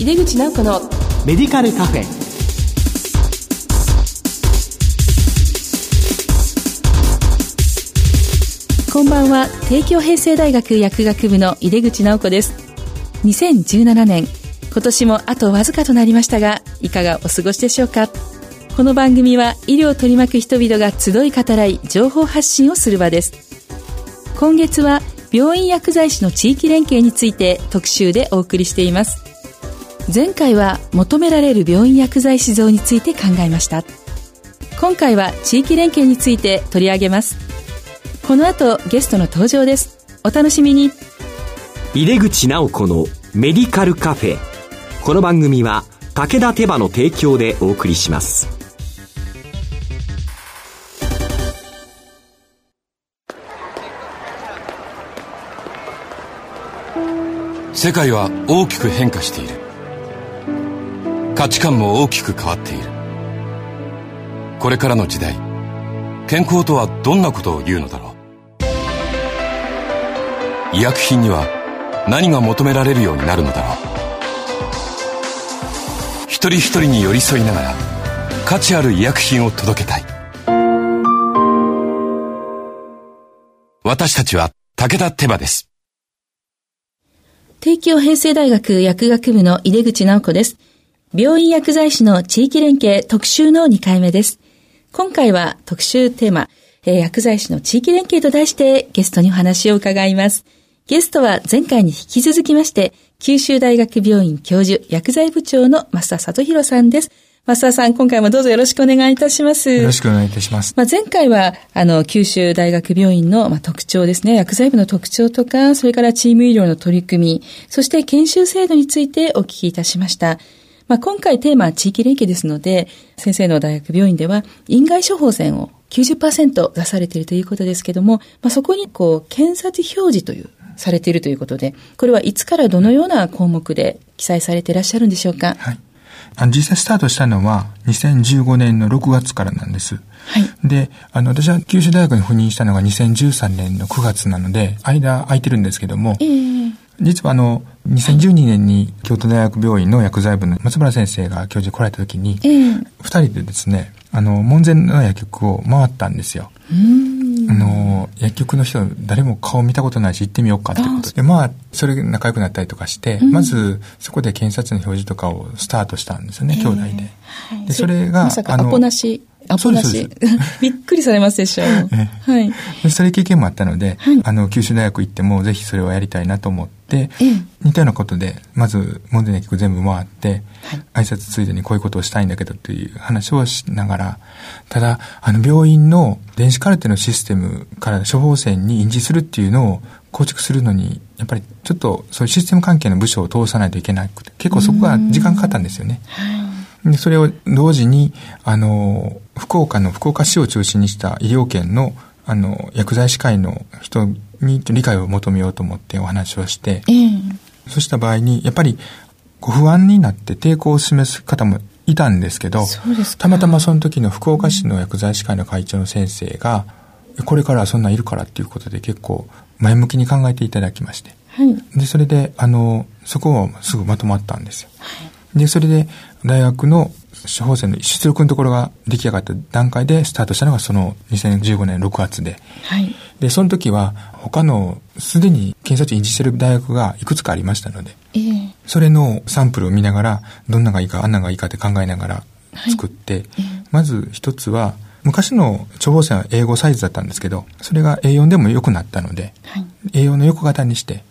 井出口直子のメディカルカフェ。こんばんは。帝京平成大学薬学部の井出口直子です。2017年。今年もあとわずかとなりましたがいかがお過ごしでしょうか。この番組は医療を取り巻く人々が集い語らい情報発信をする場です。今月は病院薬剤師の地域連携について特集でお送りしています前回は求められる病院薬剤師像について考えました。今回は地域連携について取り上げます。この後ゲストの登場です。お楽しみに。入れ口直子のメディカルカフェ。この番組は武田手羽の提供でお送りします。世界は大きく変化している価値観も大きく変わっている。これからの時代健康とはどんなことを言うのだろう。医薬品には何が求められるようになるのだろう。一人一人に寄り添いながら価値ある医薬品を届けたい。私たちは武田手羽です。帝京平成大学薬学部の井出口直子です。病院薬剤師の地域連携特集の2回目です。今回は特集テーマ、えー、薬剤師の地域連携と題してゲストにお話を伺います。ゲストは前回に引き続きまして、九州大学病院教授薬剤部長の増田里弘さんです。増田さん、今回もどうぞよろしくお願いいたします。よろしくお願いいたします。まあ、前回は、あの、九州大学病院の、まあ、特徴ですね、薬剤部の特徴とか、それからチーム医療の取り組み、そして研修制度についてお聞きいたしました。まあ、今回テーマは地域連携ですので、先生の大学病院では、院外処方箋を90%出されているということですけども、まあ、そこに、こう、検察表示という、されているということで、これはいつからどのような項目で記載されていらっしゃるんでしょうか？はい。あの実際スタートしたのは2015年の6月からなんです。はい。で、あの、私は九州大学に赴任したのが2013年の9月なので、間空いてるんですけども、えー、実はあの、2012年に京都大学病院の薬剤部の松村先生が教授来られた時に、二、えー、人でですね、あの、門前の薬局を回ったんですよ。あの、薬局の人、誰も顔見たことないし行ってみようかってことで、まあ、それ仲良くなったりとかして、うん、まず、そこで検察の表示とかをスタートしたんですよね、えー、兄弟で。はい、で、それが、まさかアポなし。アポなし。びっくりされますでしょう。はい。それ経験もあったので、はい、あの、九州大学行っても、ぜひそれをやりたいなと思って、えー、似たようなことで、まず、門前の薬局全部回って、はい、挨拶ついでにこういうことをしたいんだけどっていう話をしながら、ただ、あの、病院の電子カルテのシステムから処方箋に印字するっていうのを構築するのに、やっぱりちょっとそういうシステム関係の部署を通さないといけなくて、結構そこが時間かかったんですよね。でそれを同時に、あの、福岡の福岡市を中心にした医療圏の、あの、薬剤師会の人に理解を求めようと思ってお話をして、えー、そうした場合に、やっぱりご不安になって抵抗を示す方もいたんですけど、たまたまその時の福岡市の薬剤師会の会長の先生が、これからはそんなんいるからっていうことで結構前向きに考えていただきまして。はい、で、それで、あの、そこをすぐまとまったんですよ。はい、で、それで大学の処方箋の出力のところが出来上がった段階でスタートしたのがその2015年6月で。はい、で、その時は他のすでに検査値印字してる大学がいくつかありましたので、えー、それのサンプルを見ながら、どんながいいか、あんながいいかって考えながら作って、はいえ。ー、まず一つは、昔の処方箋は英語サイズだったんですけど、それが A4 でも良くなったので、はい、A4 の横型にして、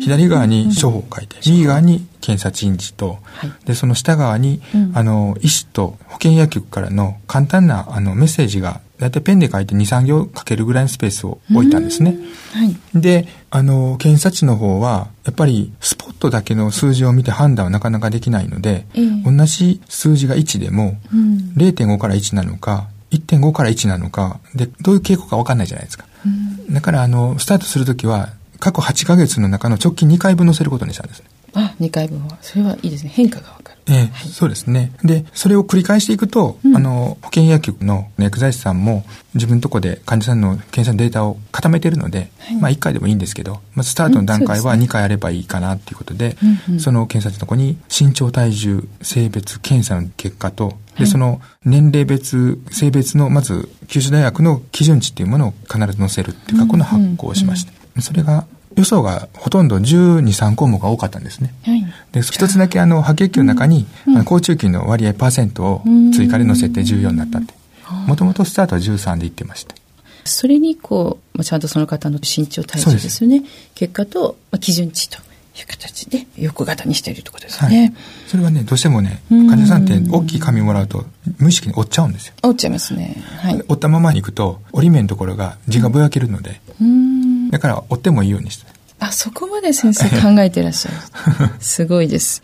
左側に処方を書いて、右側に検査陳示と、はい、で、その下側に、うん、あの、医師と保健薬局からの簡単なあのメッセージが、だいたいペンで書いて2、3行書けるぐらいのスペースを置いたんですね。はい、で、あの、検査値の方は、やっぱりスポットだけの数字を見て判断はなかなかできないので、えー、同じ数字が1でも、うん、0.5から1なのか、1.5から1なのか、で、どういう傾向かわかんないじゃないですか。うん、だから、あの、スタートするときは、過去8ヶ月の中の直近2回分載せることにしたんですね。あ、2回分は。それはいいですね。変化がええ、そうですね。で、それを繰り返していくと、うん、あの、保健薬局の薬剤師さんも自分のとこで患者さんの検査のデータを固めてるので、はい、まあ1回でもいいんですけど、まずスタートの段階は2回やればいいかなっていうことで、うんその検査のとこに身長、体重、性別、検査の結果と、で、その年齢別、性別の、まず、九州大学の基準値っていうものを必ず載せるっていうか、この発行をしました。それが予想がほとんど12、3項目が多かったんですね。はい、で、一つだけあの、白血球の中に、うん、高中球の割合パーセントを追加で載せて14になったって。もともとスタートは13で言ってました。それにこう、ちゃんとその方の身長体重ですよね。結果と、まあ、基準値という形で横型にしているということですね、はい、それはね、どうしてもね、患者さんって大きい紙もらうと無意識に折っちゃうんですよ。折っちゃいますね。はい、折ったままにいくと、折り目のところが字がぼやけるので、うんだから追ってもいいようにして。あ、そこまで先生考えてらっしゃる。すごいです。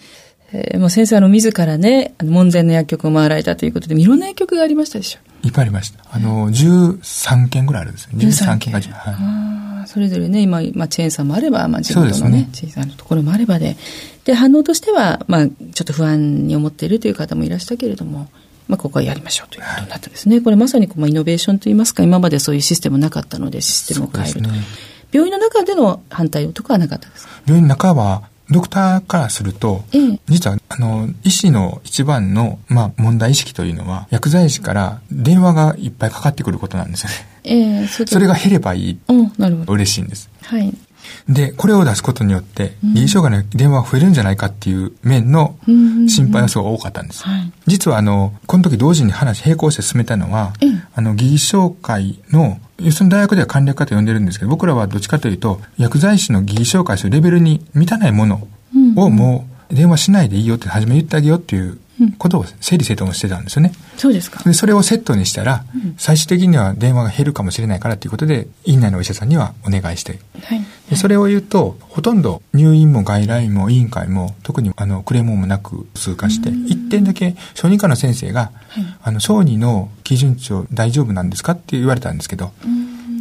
えー、もう先生あの自らね、門前の薬局を回られたということで、いろんな薬局がありましたでしょいっぱいありました。あの、13件ぐらいあるんですよ。13件が、はい、それぞれね、今、まあ、チェーンさんもあれば、まあ、地元のね、小さなところもあればで、で、反応としては、まあ、ちょっと不安に思っているという方もいらしたけれども、まあ、ここはやりましょうということになったんですね。これまさにこう、まあ、イノベーションといいますか、今までそういうシステムなかったので、システムを変えると。病院の中での反対とかはなかったですか？病院の中は、ドクターからすると、ええ、実は、あの、医師の一番の、まあ、問題意識というのは、薬剤師から電話がいっぱいかかってくることなんですよね。ええ、そそれが減ればいい。なるほど。嬉しいんです。はい。で、これを出すことによって、臨床がの電話が増えるんじゃないかっていう面の心配はすごい多かったんです。はい、実は、あの、この時同時に話並行して進めたのは、あの、技術紹介の要するに大学では簡略化と呼んでるんですけど、僕らはどっちかというと、薬剤師の技術紹介するレベルに満たないものをもう電話しないでいいよって初め言ってあげようっていうことを整理整頓もしてたんですよね。そうですか。で、それをセットにしたら、最終的には電話が減るかもしれないからということで、院内のお医者さんにはお願いして。はい。でそれを言うと、ほとんど入院も外来も委員会も、特にあの、クレームもなく通過して、一点だけ小児科の先生が、はい、あの、小児の基準値を大丈夫なんですかって言われたんですけど、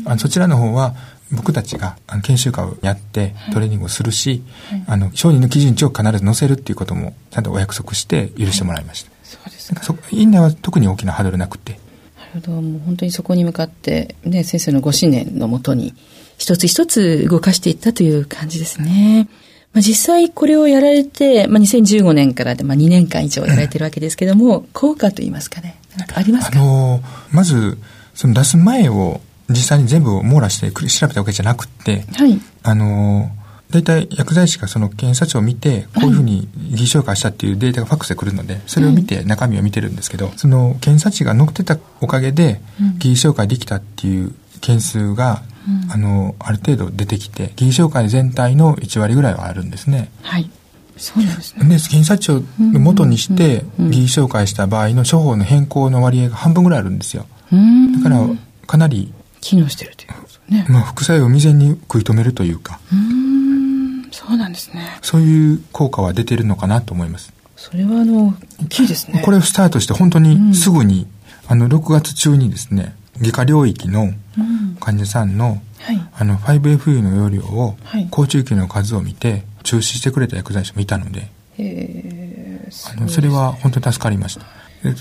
あのそちらの方は、僕たちが研修会をやってトレーニングをするし、はい、あの、承認の基準値を必ず載せるっていうこともちゃんとお約束して許してもらいました。はい、そうですか。院内は特に大きなハードルなくて。なるほど。もう本当にそこに向かって、ね、先生のご信念のもとに、一つ一つ動かしていったという感じですね。まあ、実際これをやられて、まあ、2015年からで、まあ、2年間以上やられてるわけですけども、効果といいますかね、なんかありますか？あのまず、その出す前を実際に全部を網羅して調べたわけじゃなくて、はい、あの、大体薬剤師がその検査値を見て、こういうふうに偽証化したっていうデータがファックスで来るので、それを見て中身を見てるんですけど、その検査値が載ってたおかげで、偽証化できたっていう件数が、あの、ある程度出てきて、偽証化全体の1割ぐらいはあるんですね。はい。そうなんですね。で、検査値を元にして、偽証化した場合の処方の変更の割合が半分ぐらいあるんですよ。だから、かなり機能してるということですね。まあ、副作用を未然に食い止めるというか。うん、そうなんですね。そういう効果は出てるのかなと思います。それは、あの、大きいですね。これをスタートして本当にすぐに、うん、あの、6月中にですね、外科領域の患者さんの、はい、あの、5FU の容量を、高中級の数を見て、中止してくれた薬剤師もいたので、あのそれは本当に助かりました。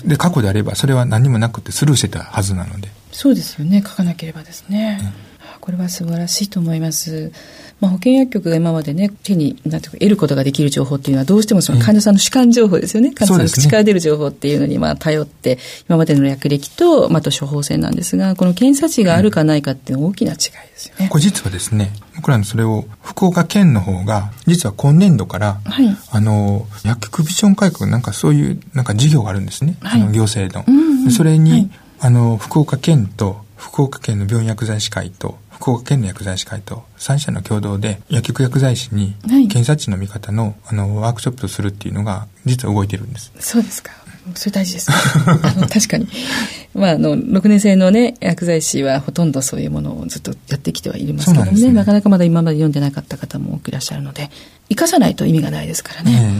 で、過去であれば、それは何もなくてスルーしてたはずなので。そうですよね。書かなければですね、うん、これは素晴らしいと思います、まあ、保険薬局が今までね手になんていうか得ることができる情報っていうのはどうしてもその患者さんの主観情報ですよね、患者さんの口から出る情報っていうのにまあ頼って今までの薬歴と、まあ、と処方箋なんですがこの検査値があるかないかっていうのは大きな違いですよね、うん、これ実はですね僕らのそれを福岡県の方が実は今年度から、はい、あの薬局ビジョン改革なんかそういうなんか事業があるんですね、はい、の行政の、うんうん、それに、はいあの、福岡県と、福岡県の病院薬剤師会と、福岡県の薬剤師会と3社の共同で薬局薬剤師に検査値の見方の,、あのワークショップをするっていうのが実は動いてるんです。そうですか。それ大事です、あの確かに。まあ、あの、6年生のね、薬剤師はほとんどそういうものをずっとやってきてはいますけどもね、なかなかまだ今まで読んでなかった方も多くいらっしゃるので、生かさないと意味がないですからね。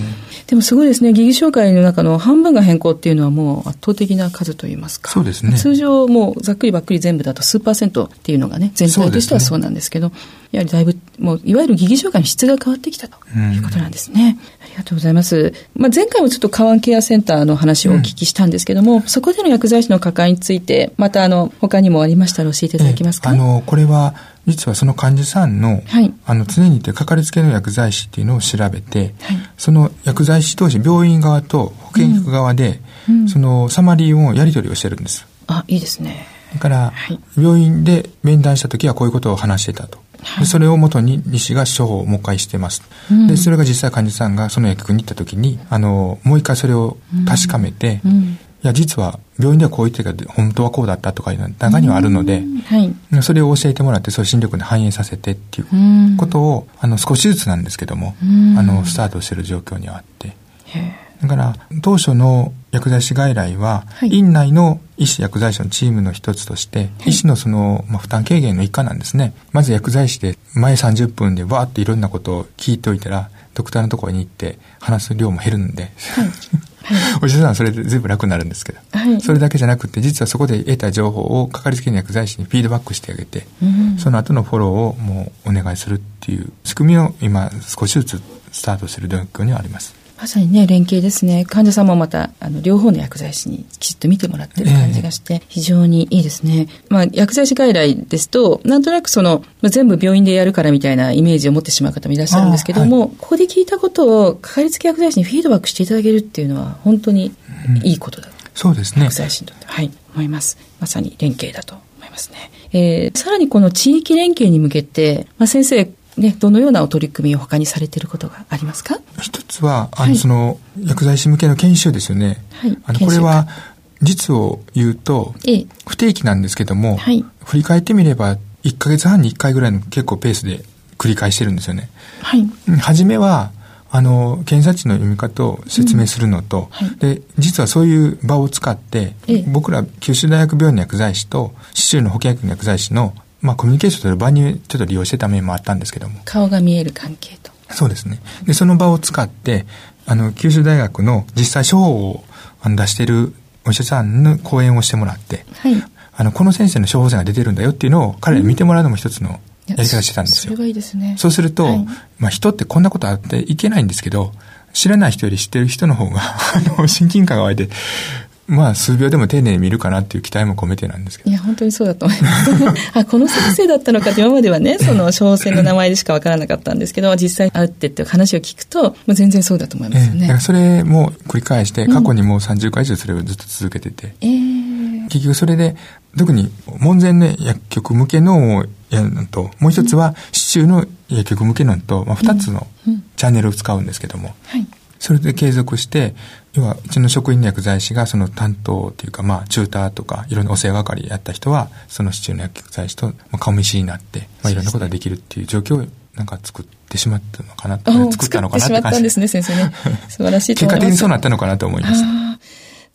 でもすごいですね。疑義紹介の中の半分が変更っていうのはもう圧倒的な数といいますか。そうですね。通常もうざっくりばっくり全部だと数パーセントっていうのがね、全体としてはそうなんですけど、ね、やはりだいぶ、もういわゆる疑義紹介の質が変わってきたということなんですね。がとうございます。まあ、前回もちょっとカンケアセンターの話をお聞きしたんですけども、うん、そこでの薬剤師の関わりについて、またあの、他にもありましたら教えていただけますか、えー、あの、これは、実はその患者さんの、はい、あの常にかかりつけの薬剤師っていうのを調べて、はい、その薬剤師同士病院側と保健局側で、うん、そのサマリーをやり取りをしてるんです。あいいですね。だから、はい、病院で面談した時はこういうことを話してたと。でそれをもとに医師が処方をもう一回してます、うん、でそれが実際患者さんがその薬局に行った時にあのもう一回それを確かめて、うん、いや、実は病院ではこう言ってるけど、本当はこうだったとかいうの中にはあるので、はい、それを教えてもらって、そういう心力に反映させてっていうことを、あの、少しずつなんですけども、あの、スタートしてる状況にはあって。だから、当初の薬剤師外来は、はい、院内の医師薬剤師のチームの一つとして、はい、医師のその、まあ、負担軽減の一環なんですね。まず薬剤師で前30分でわーっていろんなことを聞いておいたら、ドクターのところに行って話す量も減るんで、はい。お医者さんはそれで全部楽になるんですけど、はい、それだけじゃなくて実はそこで得た情報をかかりつけの薬剤師にフィードバックしてあげて、うん、その後のフォローをもうお願いするっていう仕組みを今少しずつスタートする状況にはあります。まさにね、連携ですね。患者さんもまた、あの、両方の薬剤師にきちっと見てもらってる感じがして、非常にいいですね。まあ、薬剤師外来ですと、なんとなくその、まあ、全部病院でやるからみたいなイメージを持ってしまう方もいらっしゃるんですけども、はい、ここで聞いたことを、かかりつけ薬剤師にフィードバックしていただけるっていうのは、本当にいいことだ、うん、そうですね。薬剤師にとって。はい、思います。まさに連携だと思いますね。えー、さらにこの地域連携に向けて、まあ、先生、ね、どのようなお取り組みを他にされていることがありますか？一つは、あの、はい、その、薬剤師向けの研修ですよね。はい。あの、これは、実を言うと、不定期なんですけども、はい、振り返ってみれば、1ヶ月半に1回ぐらいの結構ペースで繰り返してるんですよね。はい。初めは、あの、検査値の読み方を説明するのと、うんはい、で、実はそういう場を使って、僕ら九州大学病院の薬剤師と、市中の保健薬の薬剤師のまあ、コミュニケーションという場にちょっと利用してた面もあったんですけども。顔が見える関係と。そうですね。で、その場を使って、あの、九州大学の実際処方を出しているお医者さんの講演をしてもらって、はい。あの、この先生の処方箋が出てるんだよっていうのを彼らに見てもらうのも一つのやり方してたんですよ。それがいいですね。そうすると、はい、まあ、人ってこんなことあっていけないんですけど、知らない人より知ってる人の方が、あの、親近感が湧いて、まあ、数秒でも丁寧に見るかなっていう期待も込めてなんですけど。いや、本当にそうだと思います。あ、この先生だったのかって今まではね、その、小生の名前でしかわからなかったんですけど、実際会ってって話を聞くと、もう全然そうだと思いますよね。えー、それも繰り返して、過去にもう30回以上それをずっと続けてて。うん、結局それで、特に門前の薬局向けのをやるのと、もう一つは市中の薬局向けのと、まあ、二つのチャンネルを使うんですけども、はいそれで継続して、要は、うちの職員の薬剤師がその担当というか、まあ、チューターとか、いろんなお世話係やった人は、その市中の薬剤師と顔見知りになって、まあ、いろんなことができるっていう状況を、なんか作ってしまったのかな、作ったのかなって感じ。ですね、先生ね。素晴らしい結果的にそうなったのかなと思います。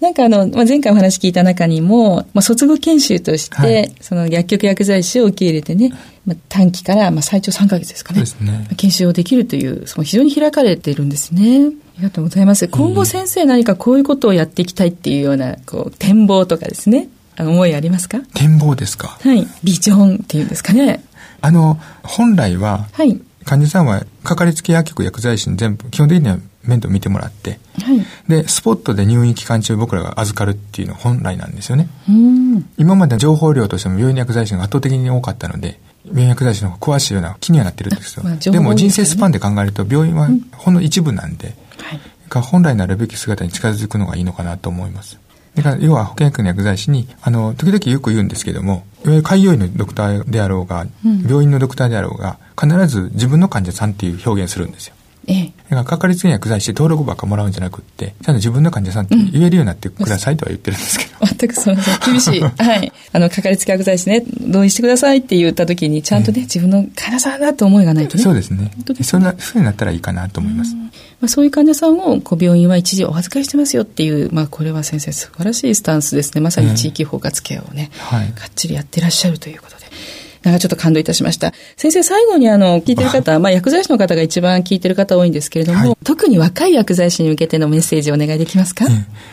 なんかあの、まあ、前回お話聞いた中にも、まあ、卒業研修として、はい、その薬局薬剤師を受け入れてね、まあ、短期から、まあ、最長3ヶ月ですかね。ね。研修をできるという、その非常に開かれているんですね。ありがとうございます。今後先生何かこういうことをやっていきたいっていうような、こう、展望とかですね、思いありますか？展望ですか？はい。ビジョンっていうんですかね。あの、本来は、はい。患者さんは、かかりつけ薬局薬剤師に全部、基本的には面倒見てもらって、はい、で、スポットで入院期間中僕らが預かるっていうのが本来なんですよね。今まで情報量としても病院薬剤師が圧倒的に多かったので、病院薬剤師の方が詳しいような気にはなってるんですよ。まあ、でも人生スパンで考えると病院はほんの一部なんで、が本来なるべき姿に近づくのがいいのかなと思います。だから要は保健薬の薬剤師に、あの、時々よく言うんですけども、いわゆる開業医のドクターであろうが、うん、病院のドクターであろうが、必ず自分の患者さんっていう表現するんですよ。ええ。だからかかりつけに薬剤師登録ばっかもらうんじゃなくって、ちゃんと自分の患者さんって言えるようになってくださいとは言ってるんですけど。うん、全くそう厳しい。はい。あの、かかりつけ薬剤師ね、同意してくださいって言った時に、ちゃんとね、え自分の患者さんだと思いがないとね。そうですね。ねそんなふうになったらいいかなと思います。まあ、そういう患者さんをこう病院は一時お預かりしてますよっていう、まあ、これは先生素晴らしいスタンスですね。まさに地域包括ケアをね、はい、がっちりやってらっしゃるということで。なんかちょっと感動いたしました。先生、最後にあの、聞いてる方、まあ、薬剤師の方が一番聞いてる方多いんですけれども、はい、特に若い薬剤師に向けてのメッセージをお願いできますか、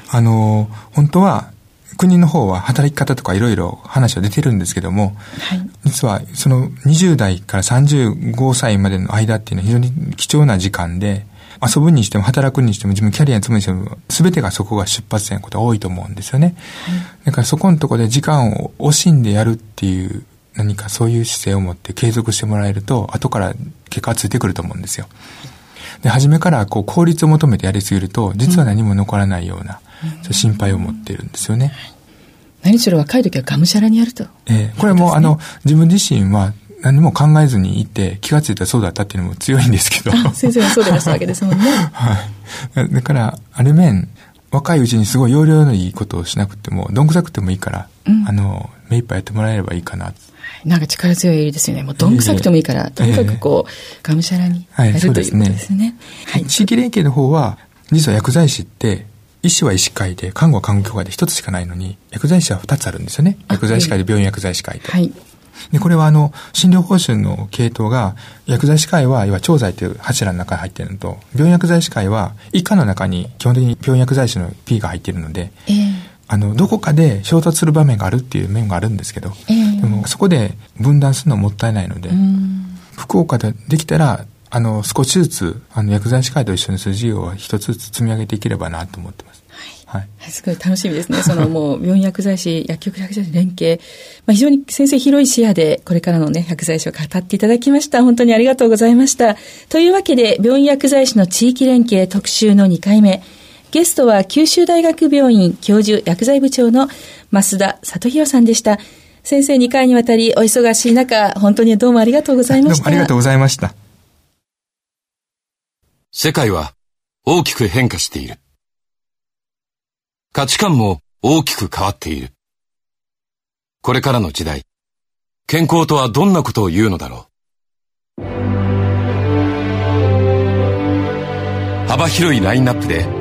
あの、本当は、国の方は働き方とかいろいろ話は出てるんですけども、はい、実はその20代から35歳までの間っていうのは非常に貴重な時間で、遊ぶにしても働くにしても自分キャリアに積むにしても全てがそこが出発点のことが多いと思うんですよね。はい、だからそこのところで時間を惜しんでやるっていう何かそういう姿勢を持って継続してもらえると後から結果がついてくると思うんですよ。で、初めからこう効率を求めてやりすぎると実は何も残らないような、うん、心配を持っているんですよね。何しろ若い時はがむしゃらにやると。ええー、これも、ね、あの、自分自身は何も考えずにいて気がついたらそうだったっていうのも強いんですけど。先生はそうでいらっしゃるわけですもんね。はい。だから、ある面、若いうちにすごい要領のいいことをしなくても、どんくさくてもいいから、うん、あの、目いっぱいやってもらえればいいかな。なんか力強い襟ですよね。もうどんくさくてもいいから、えー、とにかくこう、がむしゃらにやる、はい、ということですね。はい、地域連携の方は、実は薬剤師って、医師は医師会で、看護は看護協会で一つしかないのに、薬剤師は二つあるんですよね。薬剤師会で病院薬剤師会と。はい。で、これはあの、診療報酬の系統が、薬剤師会は、要は調剤という柱の中に入っているのと、病院薬剤師会は、以下の中に基本的に病院薬剤師の P が入っているので、えー、あの、どこかで衝突する場面があるっていう面があるんですけど、えー、でもそこで分断するのはもったいないので、福岡でできたら、あの、少しずつ、あの、薬剤師会と一緒にする事業は一つずつ積み上げていければなと思ってます。はい。すごい楽しみですね。そのもう、病院薬剤師、薬局薬剤師連携。まあ、非常に先生広い視野で、これからのね、薬剤師を語っていただきました。本当にありがとうございました。というわけで、病院薬剤師の地域連携特集の2回目。ゲストは九州大学病院教授薬剤部長の増田里弘さんでした。先生2回にわたりお忙しい中、本当にどうもありがとうございました。どうもありがとうございました。世界は大きく変化している。価値観も大きく変わっている。これからの時代、健康とはどんなことを言うのだろう。幅広いラインナップで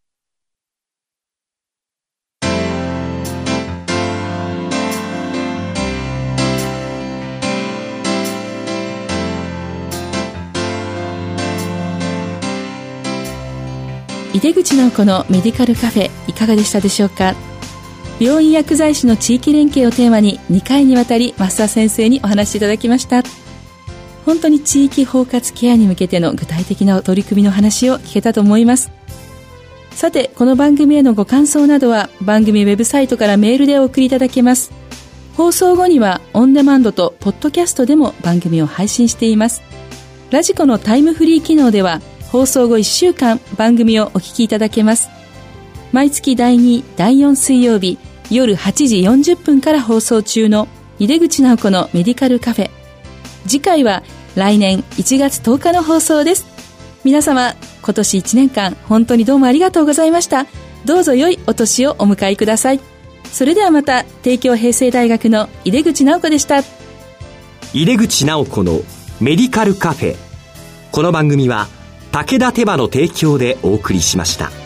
井出口直子のメディカルカフェいかがでしたでしょうか？病院薬剤師の地域連携をテーマに2回にわたり増田先生にお話しいただきました。本当に地域包括ケアに向けての具体的な取り組みの話を聞けたと思います。さてこの番組へのご感想などは番組ウェブサイトからメールでお送りいただけます。放送後にはオンデマンドとポッドキャストでも番組を配信しています。ラジコのタイムフリー機能では放送後1週間番組をお聞きいただけます。毎月第2第4水曜日夜8時40分から放送中の井出口直子のメディカルカフェ。次回は来年1月10日の放送です。皆様今年1年間本当にどうもありがとうございました。どうぞ良いお年をお迎えください。それではまた帝京平成大学の井出口直子でした。井出口直子のメディカルカフェ。この番組は武田手羽の提供でお送りしました。